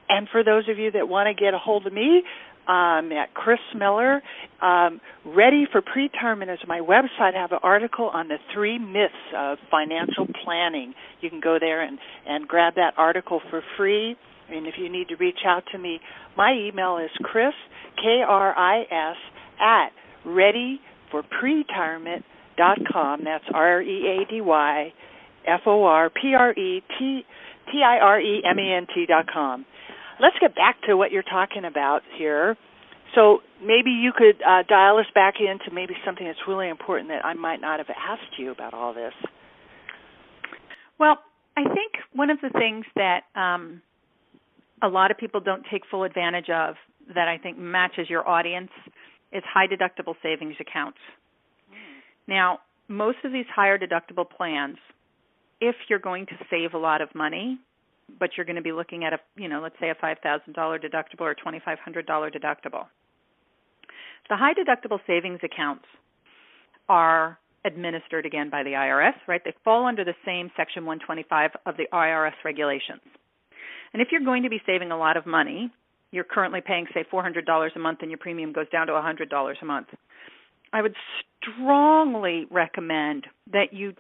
And for those of you that want to get a hold of me, um, at Chris Miller. Um, Ready for Pretirement is my website. I have an article on the three myths of financial planning. You can go there and, and grab that article for free. And if you need to reach out to me, my email is Chris, K R I S, at readyforpretirement.com. That's R E A D Y F O R P R E T T I R E M E N T dot com let's get back to what you're talking about here. So maybe you could uh, dial us back into maybe something that's really important that I might not have asked you about all this. Well, I think one of the things that um, a lot of people don't take full advantage of that I think matches your audience is high deductible savings accounts. Mm. Now, most of these higher deductible plans, if you're going to save a lot of money, but you're going to be looking at a you know let's say a five thousand dollar deductible or twenty five hundred dollar deductible. The high deductible savings accounts are administered again by the IRS, right? They fall under the same Section 125 of the IRS regulations. And if you're going to be saving a lot of money, you're currently paying say $400 a month and your premium goes down to $100 a month. I would strongly recommend that you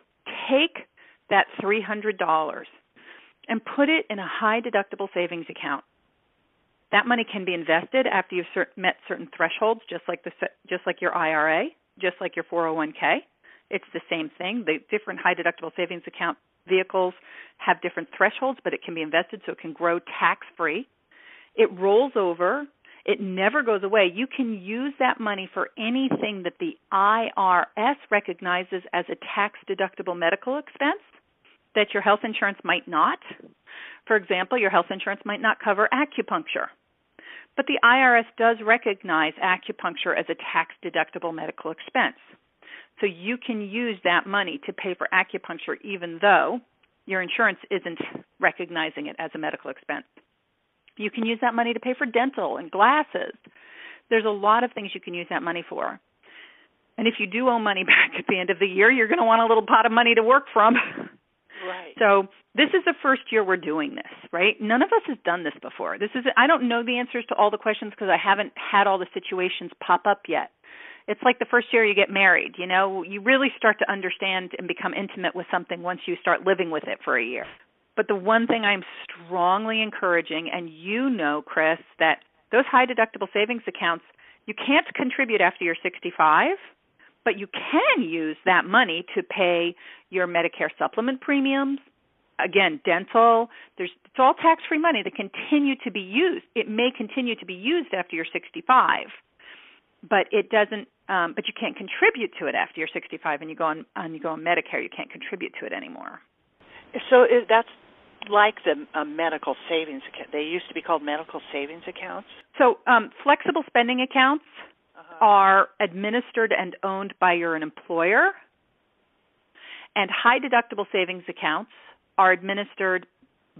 take that $300 and put it in a high deductible savings account. That money can be invested after you've met certain thresholds, just like the just like your IRA, just like your 401k. It's the same thing. The different high deductible savings account vehicles have different thresholds, but it can be invested so it can grow tax free. It rolls over. It never goes away. You can use that money for anything that the IRS recognizes as a tax deductible medical expense that your health insurance might not. For example, your health insurance might not cover acupuncture. But the IRS does recognize acupuncture as a tax deductible medical expense. So you can use that money to pay for acupuncture even though your insurance isn't recognizing it as a medical expense. You can use that money to pay for dental and glasses. There's a lot of things you can use that money for. And if you do owe money back at the end of the year, you're going to want a little pot of money to work from. Right. So this is the first year we're doing this, right? None of us has done this before. This is I don't know the answers to all the questions because I haven't had all the situations pop up yet. It's like the first year you get married, you know, you really start to understand and become intimate with something once you start living with it for a year. But the one thing I'm strongly encouraging and you know, Chris, that those high deductible savings accounts, you can't contribute after you're 65 but you can use that money to pay your Medicare supplement premiums. Again, dental, there's it's all tax-free money that continue to be used. It may continue to be used after you're 65, but it doesn't um, but you can't contribute to it after you're 65 and you go on and you go on Medicare, you can't contribute to it anymore. So is, that's like the uh, medical savings account. They used to be called medical savings accounts. So um, flexible spending accounts. Uh-huh. are administered and owned by your employer, and high deductible savings accounts are administered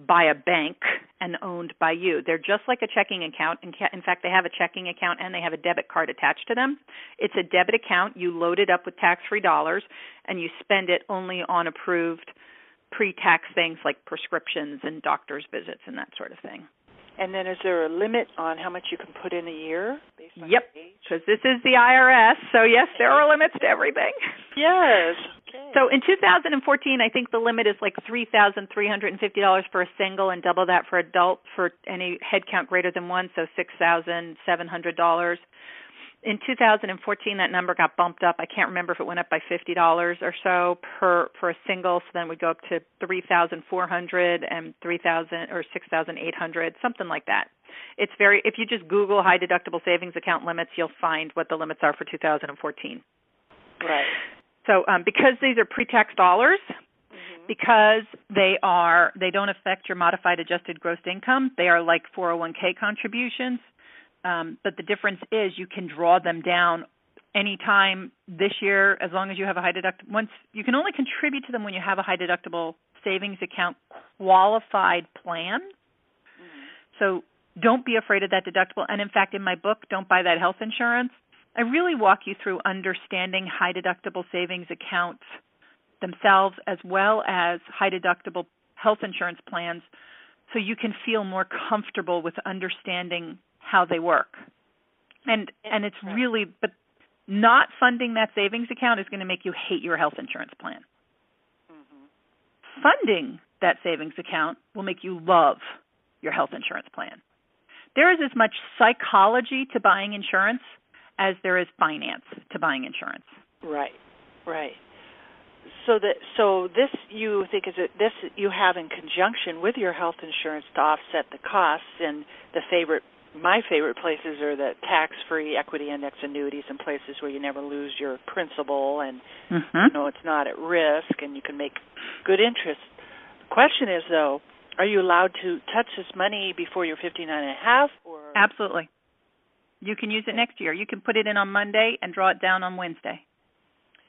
by a bank and owned by you. They're just like a checking account. In, fact, they have a checking account and they have a debit card attached to them. It's a debit account. You load it up with tax free dollars and you spend it only on approved pre tax things like prescriptions and doctor's visits and that sort of thing. And then is there a limit on how much you can put in a year? Yep, because this is the IRS, so yes, there are limits to everything. Yes. Okay. So in 2014, I think the limit is like $3,350 for a single and double that for adult for any head count greater than one, so $6,700 in 2014 that number got bumped up. I can't remember if it went up by $50 or so per for a single. So then we'd go up to 3400 and 3000 or 6800 something like that. It's very if you just google high deductible savings account limits you'll find what the limits are for 2014 right. So um, because these are pre-tax dollars mm-hmm. because they are they don't affect your modified adjusted gross income they are like 401k contributions um, but the difference is you can draw them down anytime this year as long as you have a high deductible once you can only contribute to them when you have a high deductible savings account qualified plan mm-hmm. so don't be afraid of that deductible and in fact in my book don't buy that health insurance i really walk you through understanding high deductible savings accounts themselves as well as high deductible health insurance plans so you can feel more comfortable with understanding how they work. And and it's really but not funding that savings account is going to make you hate your health insurance plan. Mm-hmm. Funding that savings account will make you love your health insurance plan. There is as much psychology to buying insurance as there is finance to buying insurance. Right. Right. So that so this you think is it this you have in conjunction with your health insurance to offset the costs and the favorite my favorite places are the tax-free equity index annuities and places where you never lose your principal and mm-hmm. you know it's not at risk and you can make good interest. The question is though, are you allowed to touch this money before you're 59 and a half or Absolutely. You can use it next year. You can put it in on Monday and draw it down on Wednesday.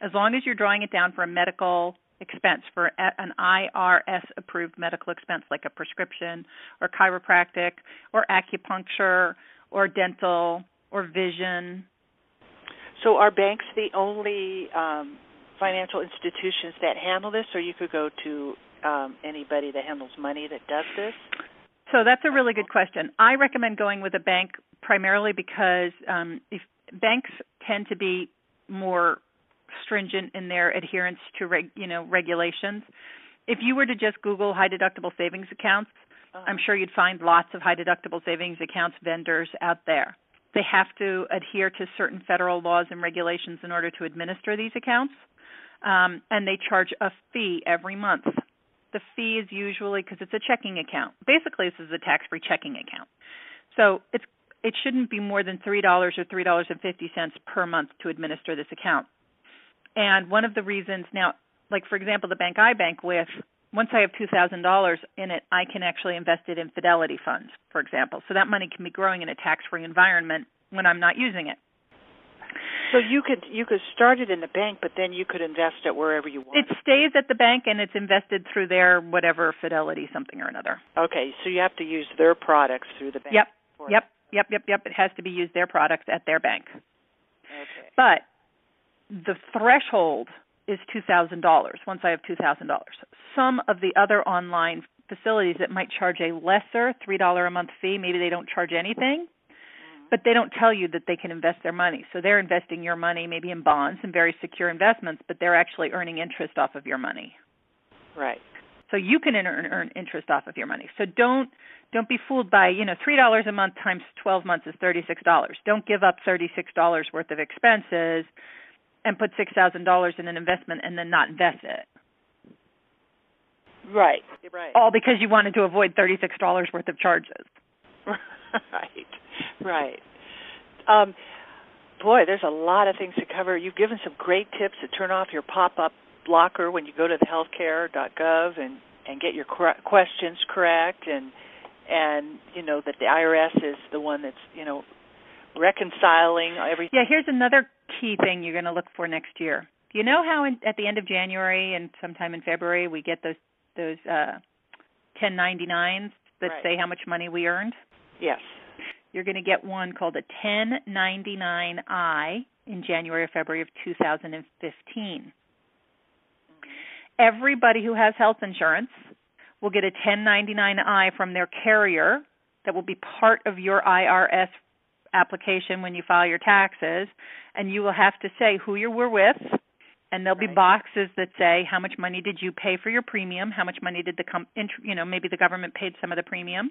As long as you're drawing it down for a medical expense for an IRS approved medical expense like a prescription or chiropractic or acupuncture or dental or vision. So are banks the only um, financial institutions that handle this, or you could go to um, anybody that handles money that does this? So that's a really good question. I recommend going with a bank primarily because um, if banks tend to be more stringent in their adherence to reg, you know regulations. If you were to just Google high deductible savings accounts, uh-huh. I'm sure you'd find lots of high deductible savings accounts vendors out there. They have to adhere to certain federal laws and regulations in order to administer these accounts, um, and they charge a fee every month. The fee is usually because it's a checking account. Basically, this is a tax-free checking account. So it's it shouldn't be more than three dollars or three dollars and fifty cents per month to administer this account. And one of the reasons now, like for example, the bank I bank with, once I have two thousand dollars in it, I can actually invest it in Fidelity funds, for example. So that money can be growing in a tax-free environment when I'm not using it. So you could you could start it in the bank, but then you could invest it wherever you want. It stays at the bank and it's invested through their whatever Fidelity something or another. Okay, so you have to use their products through the bank. Yep. Yep. Yep. Yep. Yep. It has to be used their products at their bank. Okay. But the threshold is $2,000 once I have $2,000. Some of the other online facilities that might charge a lesser $3 a month fee, maybe they don't charge anything, but they don't tell you that they can invest their money. So they're investing your money maybe in bonds and very secure investments, but they're actually earning interest off of your money. Right. So you can earn, earn interest off of your money. So don't don't be fooled by you know three dollars a month times twelve months is thirty six dollars. Don't give up thirty six dollars worth of expenses and put six thousand dollars in an investment and then not invest it. Right. Right. All because you wanted to avoid thirty six dollars worth of charges. right. Right. Um, boy, there's a lot of things to cover. You've given some great tips to turn off your pop-up blocker when you go to the healthcare.gov and and get your cor- questions correct and and you know that the IRS is the one that's you know reconciling everything. Yeah, here's another key thing you're going to look for next year. You know how in, at the end of January and sometime in February we get those those uh 1099s that right. say how much money we earned? Yes. You're going to get one called a 1099I in January or February of 2015. Everybody who has health insurance will get a 1099I from their carrier that will be part of your IRS application when you file your taxes and you will have to say who you were with and there'll right. be boxes that say how much money did you pay for your premium how much money did the com- you know maybe the government paid some of the premium.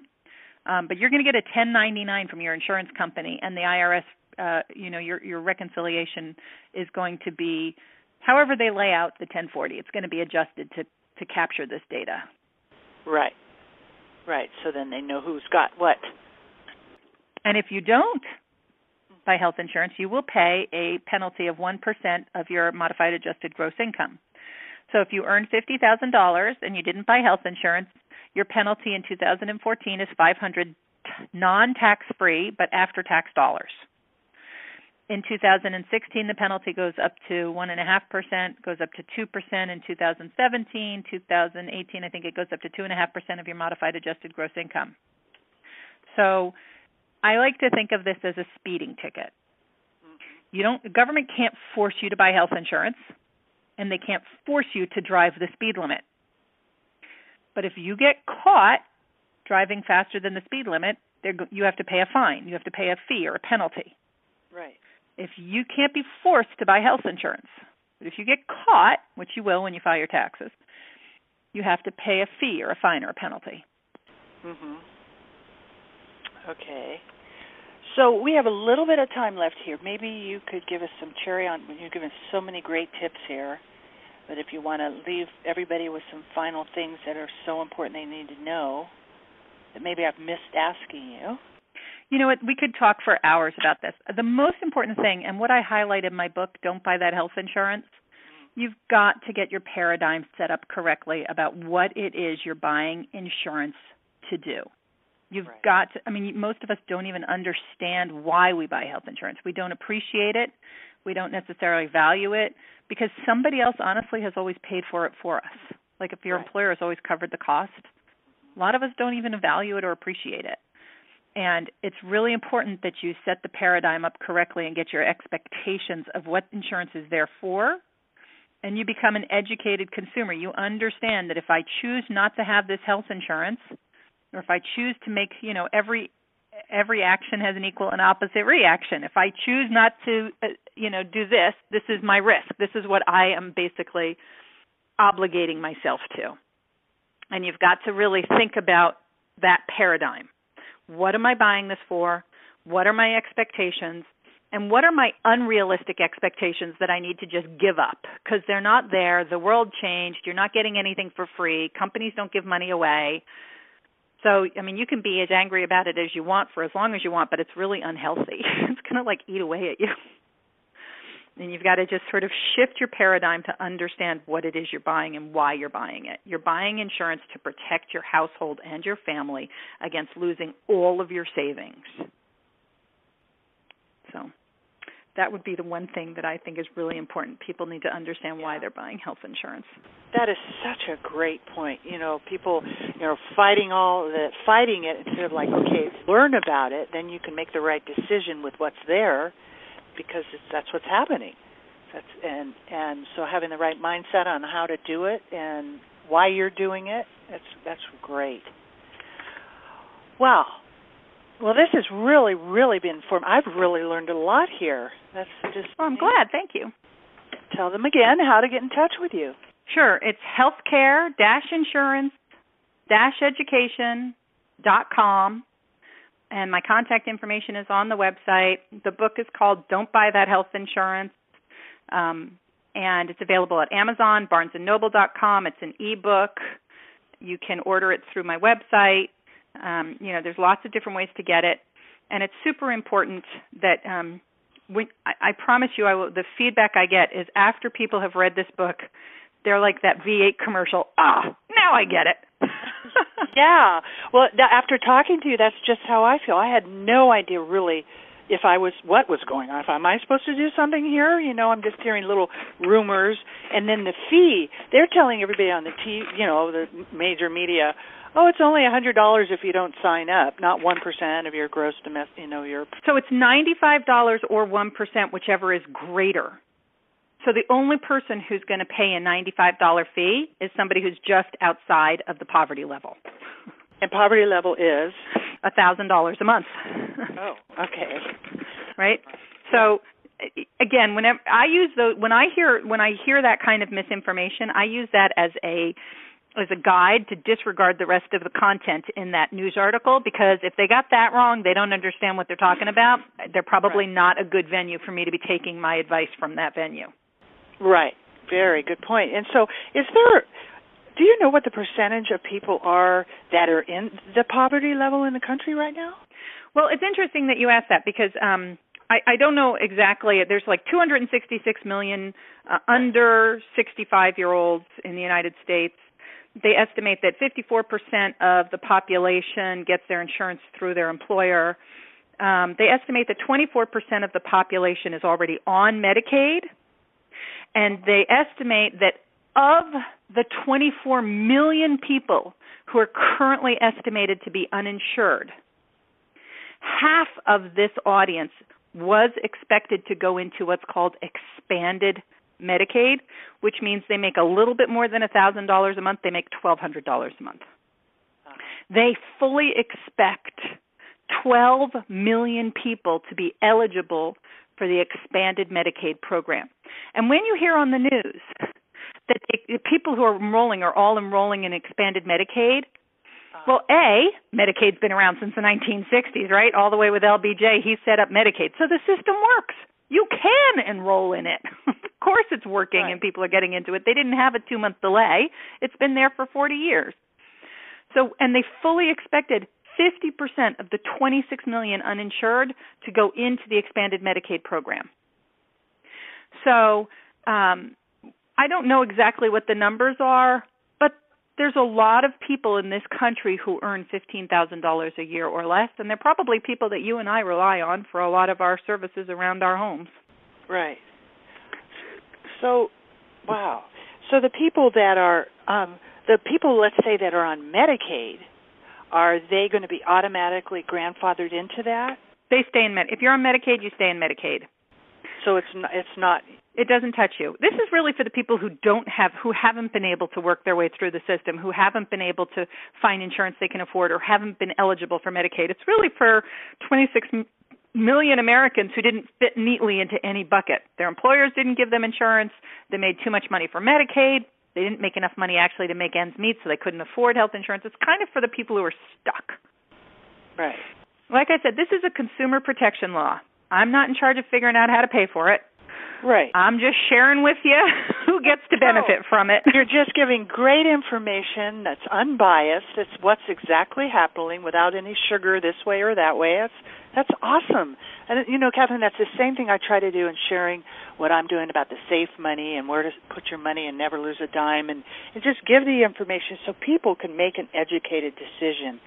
Um, but you're going to get a 1099 from your insurance company and the IRS uh, you know your your reconciliation is going to be however they lay out the 1040 it's going to be adjusted to to capture this data. Right. Right. So then they know who's got what and if you don't buy health insurance, you will pay a penalty of 1% of your modified adjusted gross income. So if you earn $50,000 and you didn't buy health insurance, your penalty in 2014 is 500 non-tax free but after tax dollars. In 2016, the penalty goes up to 1.5%, goes up to 2% in 2017, 2018, I think it goes up to 2.5% of your modified adjusted gross income. So I like to think of this as a speeding ticket. You don't the government can't force you to buy health insurance and they can't force you to drive the speed limit. But if you get caught driving faster than the speed limit, you have to pay a fine. You have to pay a fee or a penalty. Right. If you can't be forced to buy health insurance, but if you get caught, which you will when you file your taxes, you have to pay a fee or a fine or a penalty. Mhm. Okay. So we have a little bit of time left here. Maybe you could give us some cherry on. You've given so many great tips here, but if you want to leave everybody with some final things that are so important they need to know, that maybe I've missed asking you. You know what? We could talk for hours about this. The most important thing, and what I highlight in my book, Don't Buy That Health Insurance, mm-hmm. you've got to get your paradigm set up correctly about what it is you're buying insurance to do. You've right. got to, I mean, most of us don't even understand why we buy health insurance. We don't appreciate it. We don't necessarily value it because somebody else honestly has always paid for it for us. Like if your right. employer has always covered the cost, a lot of us don't even value it or appreciate it. And it's really important that you set the paradigm up correctly and get your expectations of what insurance is there for. And you become an educated consumer. You understand that if I choose not to have this health insurance, or if I choose to make, you know, every every action has an equal and opposite reaction. If I choose not to, uh, you know, do this, this is my risk. This is what I am basically obligating myself to. And you've got to really think about that paradigm. What am I buying this for? What are my expectations? And what are my unrealistic expectations that I need to just give up? Because they're not there. The world changed. You're not getting anything for free. Companies don't give money away. So, I mean, you can be as angry about it as you want for as long as you want, but it's really unhealthy. it's going to like eat away at you. And you've got to just sort of shift your paradigm to understand what it is you're buying and why you're buying it. You're buying insurance to protect your household and your family against losing all of your savings. So, that would be the one thing that I think is really important. People need to understand yeah. why they're buying health insurance. That is such a great point. You know, people, you know, fighting all the fighting it instead of like, okay, learn about it, then you can make the right decision with what's there, because it's, that's what's happening. That's and and so having the right mindset on how to do it and why you're doing it, that's that's great. Wow. Well, this has really, really been form. I've really learned a lot here. That's just. Well, I'm glad. Thank you. Tell them again how to get in touch with you. Sure. It's healthcare dash insurance dash education dot com, and my contact information is on the website. The book is called "Don't Buy That Health Insurance." Um, and it's available at Amazon, BarnesandNoble.com. It's an ebook. You can order it through my website. Um, you know, there's lots of different ways to get it, and it's super important that um, when I, I promise you, I will. The feedback I get is after people have read this book, they're like that V8 commercial. Ah, now I get it. yeah. Well, after talking to you, that's just how I feel. I had no idea really if I was what was going on. If am I supposed to do something here? You know, I'm just hearing little rumors. And then the fee, they're telling everybody on the T, you know, the major media, oh, it's only a hundred dollars if you don't sign up, not one percent of your gross domestic, you know, your. So it's ninety five dollars or one percent, whichever is greater. So the only person who's going to pay a ninety five dollar fee is somebody who's just outside of the poverty level. And poverty level is a thousand dollars a month. oh, okay. Right. So again, whenever I use the when I hear when I hear that kind of misinformation, I use that as a as a guide to disregard the rest of the content in that news article because if they got that wrong, they don't understand what they're talking about. They're probably right. not a good venue for me to be taking my advice from that venue. Right. Very good point. And so, is there do you know what the percentage of people are that are in the poverty level in the country right now? Well, it's interesting that you asked that because um I, I don't know exactly. There's like 266 million uh, under 65 year olds in the United States. They estimate that 54% of the population gets their insurance through their employer. Um, they estimate that 24% of the population is already on Medicaid, and they estimate that of the 24 million people who are currently estimated to be uninsured, half of this audience was expected to go into what's called expanded Medicaid, which means they make a little bit more than $1,000 a month, they make $1,200 a month. Uh-huh. They fully expect 12 million people to be eligible for the expanded Medicaid program. And when you hear on the news that the people who are enrolling are all enrolling in expanded Medicaid, uh-huh. well, A, Medicaid's been around since the 1960s, right? All the way with LBJ, he set up Medicaid. So the system works. You can enroll in it. of course it's working right. and people are getting into it. They didn't have a 2-month delay. It's been there for 40 years. So and they fully expected 50% of the 26 million uninsured to go into the expanded Medicaid program. So, um, I don't know exactly what the numbers are, there's a lot of people in this country who earn $15,000 a year or less, and they're probably people that you and I rely on for a lot of our services around our homes. Right. So, wow. So the people that are um the people let's say that are on Medicaid, are they going to be automatically grandfathered into that? They stay in Med. If you're on Medicaid, you stay in Medicaid. So it's not, it's not it doesn't touch you. This is really for the people who don't have who haven't been able to work their way through the system, who haven't been able to find insurance they can afford or haven't been eligible for Medicaid. It's really for 26 million Americans who didn't fit neatly into any bucket. Their employers didn't give them insurance, they made too much money for Medicaid, they didn't make enough money actually to make ends meet so they couldn't afford health insurance. It's kind of for the people who are stuck. Right. Like I said, this is a consumer protection law. I'm not in charge of figuring out how to pay for it. Right. I'm just sharing with you who gets to benefit from it. You're just giving great information that's unbiased. It's what's exactly happening without any sugar this way or that way. That's that's awesome. And you know, Catherine, that's the same thing I try to do in sharing what I'm doing about the safe money and where to put your money and never lose a dime and, and just give the information so people can make an educated decision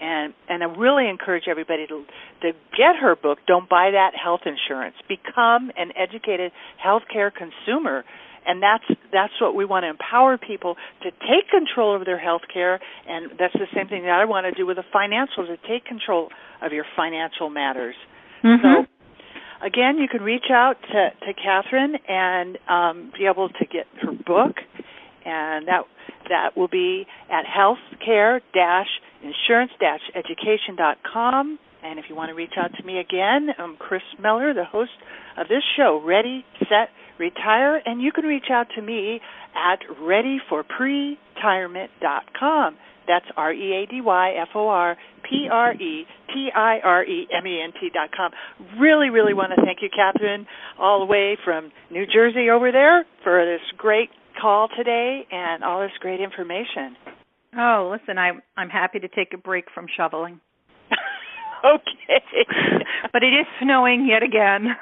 and and I really encourage everybody to to get her book. Don't buy that health insurance. Become an educated healthcare consumer, and that's that's what we want to empower people to take control of their health care. And that's the same thing that I want to do with the financial to take control of your financial matters. Mm-hmm. So. Again, you can reach out to, to Catherine and um, be able to get her book, and that that will be at healthcare dash insurance-education.com. And if you want to reach out to me again, I'm Chris Miller, the host of this show, Ready, Set, Retire. And you can reach out to me at readyforpretirement.com. That's R E A D Y F O R P P R E T I R E M E N T dot com. Really, really want to thank you, Catherine, all the way from New Jersey over there for this great call today and all this great information. Oh, listen, I'm I'm happy to take a break from shoveling. okay. but it is snowing yet again.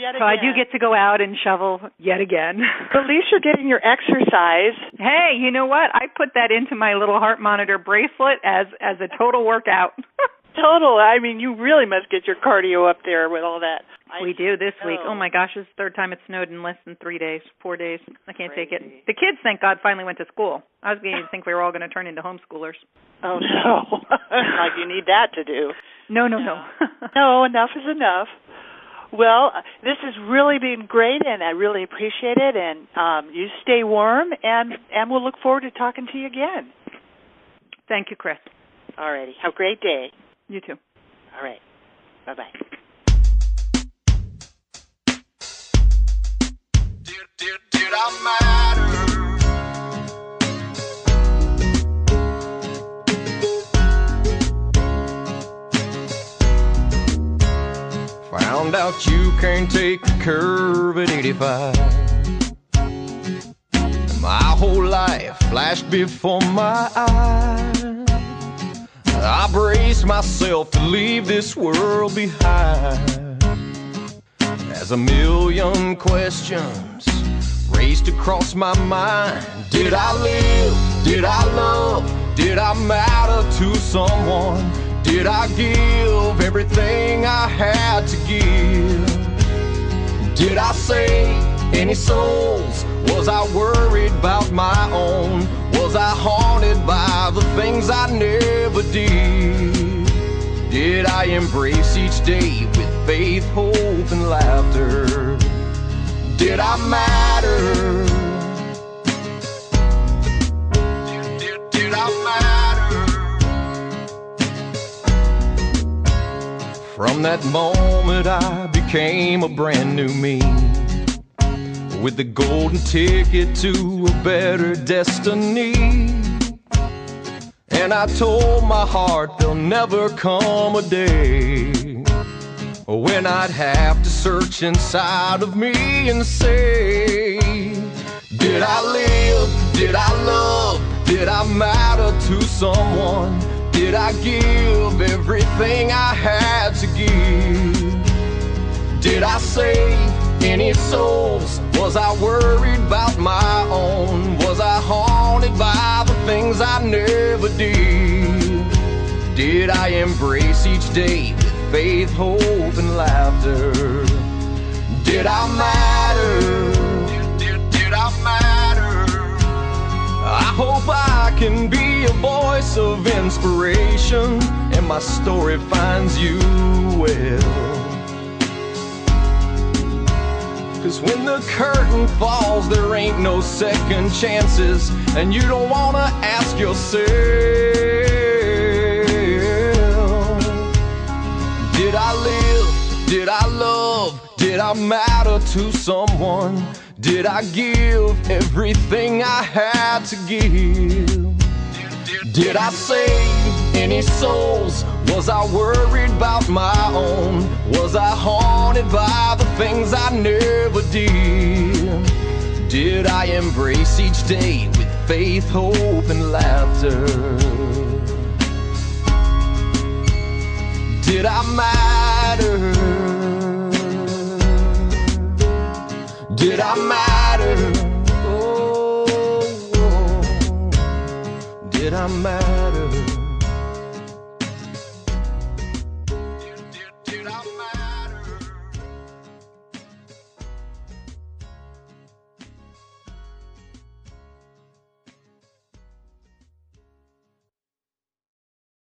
Yet so I do get to go out and shovel yet again. At least you're getting your exercise. Hey, you know what? I put that into my little heart monitor bracelet as as a total workout. total. I mean, you really must get your cardio up there with all that. We do this week. Oh my gosh, this is the third time it snowed in less than three days, four days. I can't Crazy. take it. The kids, thank God, finally went to school. I was beginning to think we were all going to turn into homeschoolers. Oh no! like you need that to do. No, no, no. no, enough is enough. Well, this has really been great, and I really appreciate it. And um, you stay warm, and and we'll look forward to talking to you again. Thank you, Chris. All righty. Have a great day. You too. All right. Bye bye. Did, did, did I matter? Found out you can't take a curve at 85. My whole life flashed before my eyes. I braced myself to leave this world behind. As a million questions raced across my mind. Did I live? Did I love? Did I matter to someone? Did I give everything I had to give? Did I save any souls? Was I worried about my own? Was I haunted by the things I never did? Did I embrace each day with faith, hope, and laughter? Did I matter? Did, I matter? From that moment, I became a brand new me. With the golden ticket to a better destiny. And I told my heart there'll never come a day when I'd have to search inside of me and say, Did I live? Did I love? Did I matter to someone? Did I give everything I had to give? Did I save any souls? Was I worried about my own? Was I haunted by the things I never did? Did I embrace each day with faith, hope, and laughter? Did I matter? Did, did, I matter? I hope I can be a voice of inspiration and my story finds you well. Cause when the curtain falls, there ain't no second chances, and you don't wanna ask yourself, Did I live? Did I love? Did I matter to someone? Did I give everything I had to give? Did I save any souls? Was I worried about my own? Was I haunted by the things I never did? Did I embrace each day with faith, hope, and laughter? Did I matter? Did I matter? Oh, did I matter?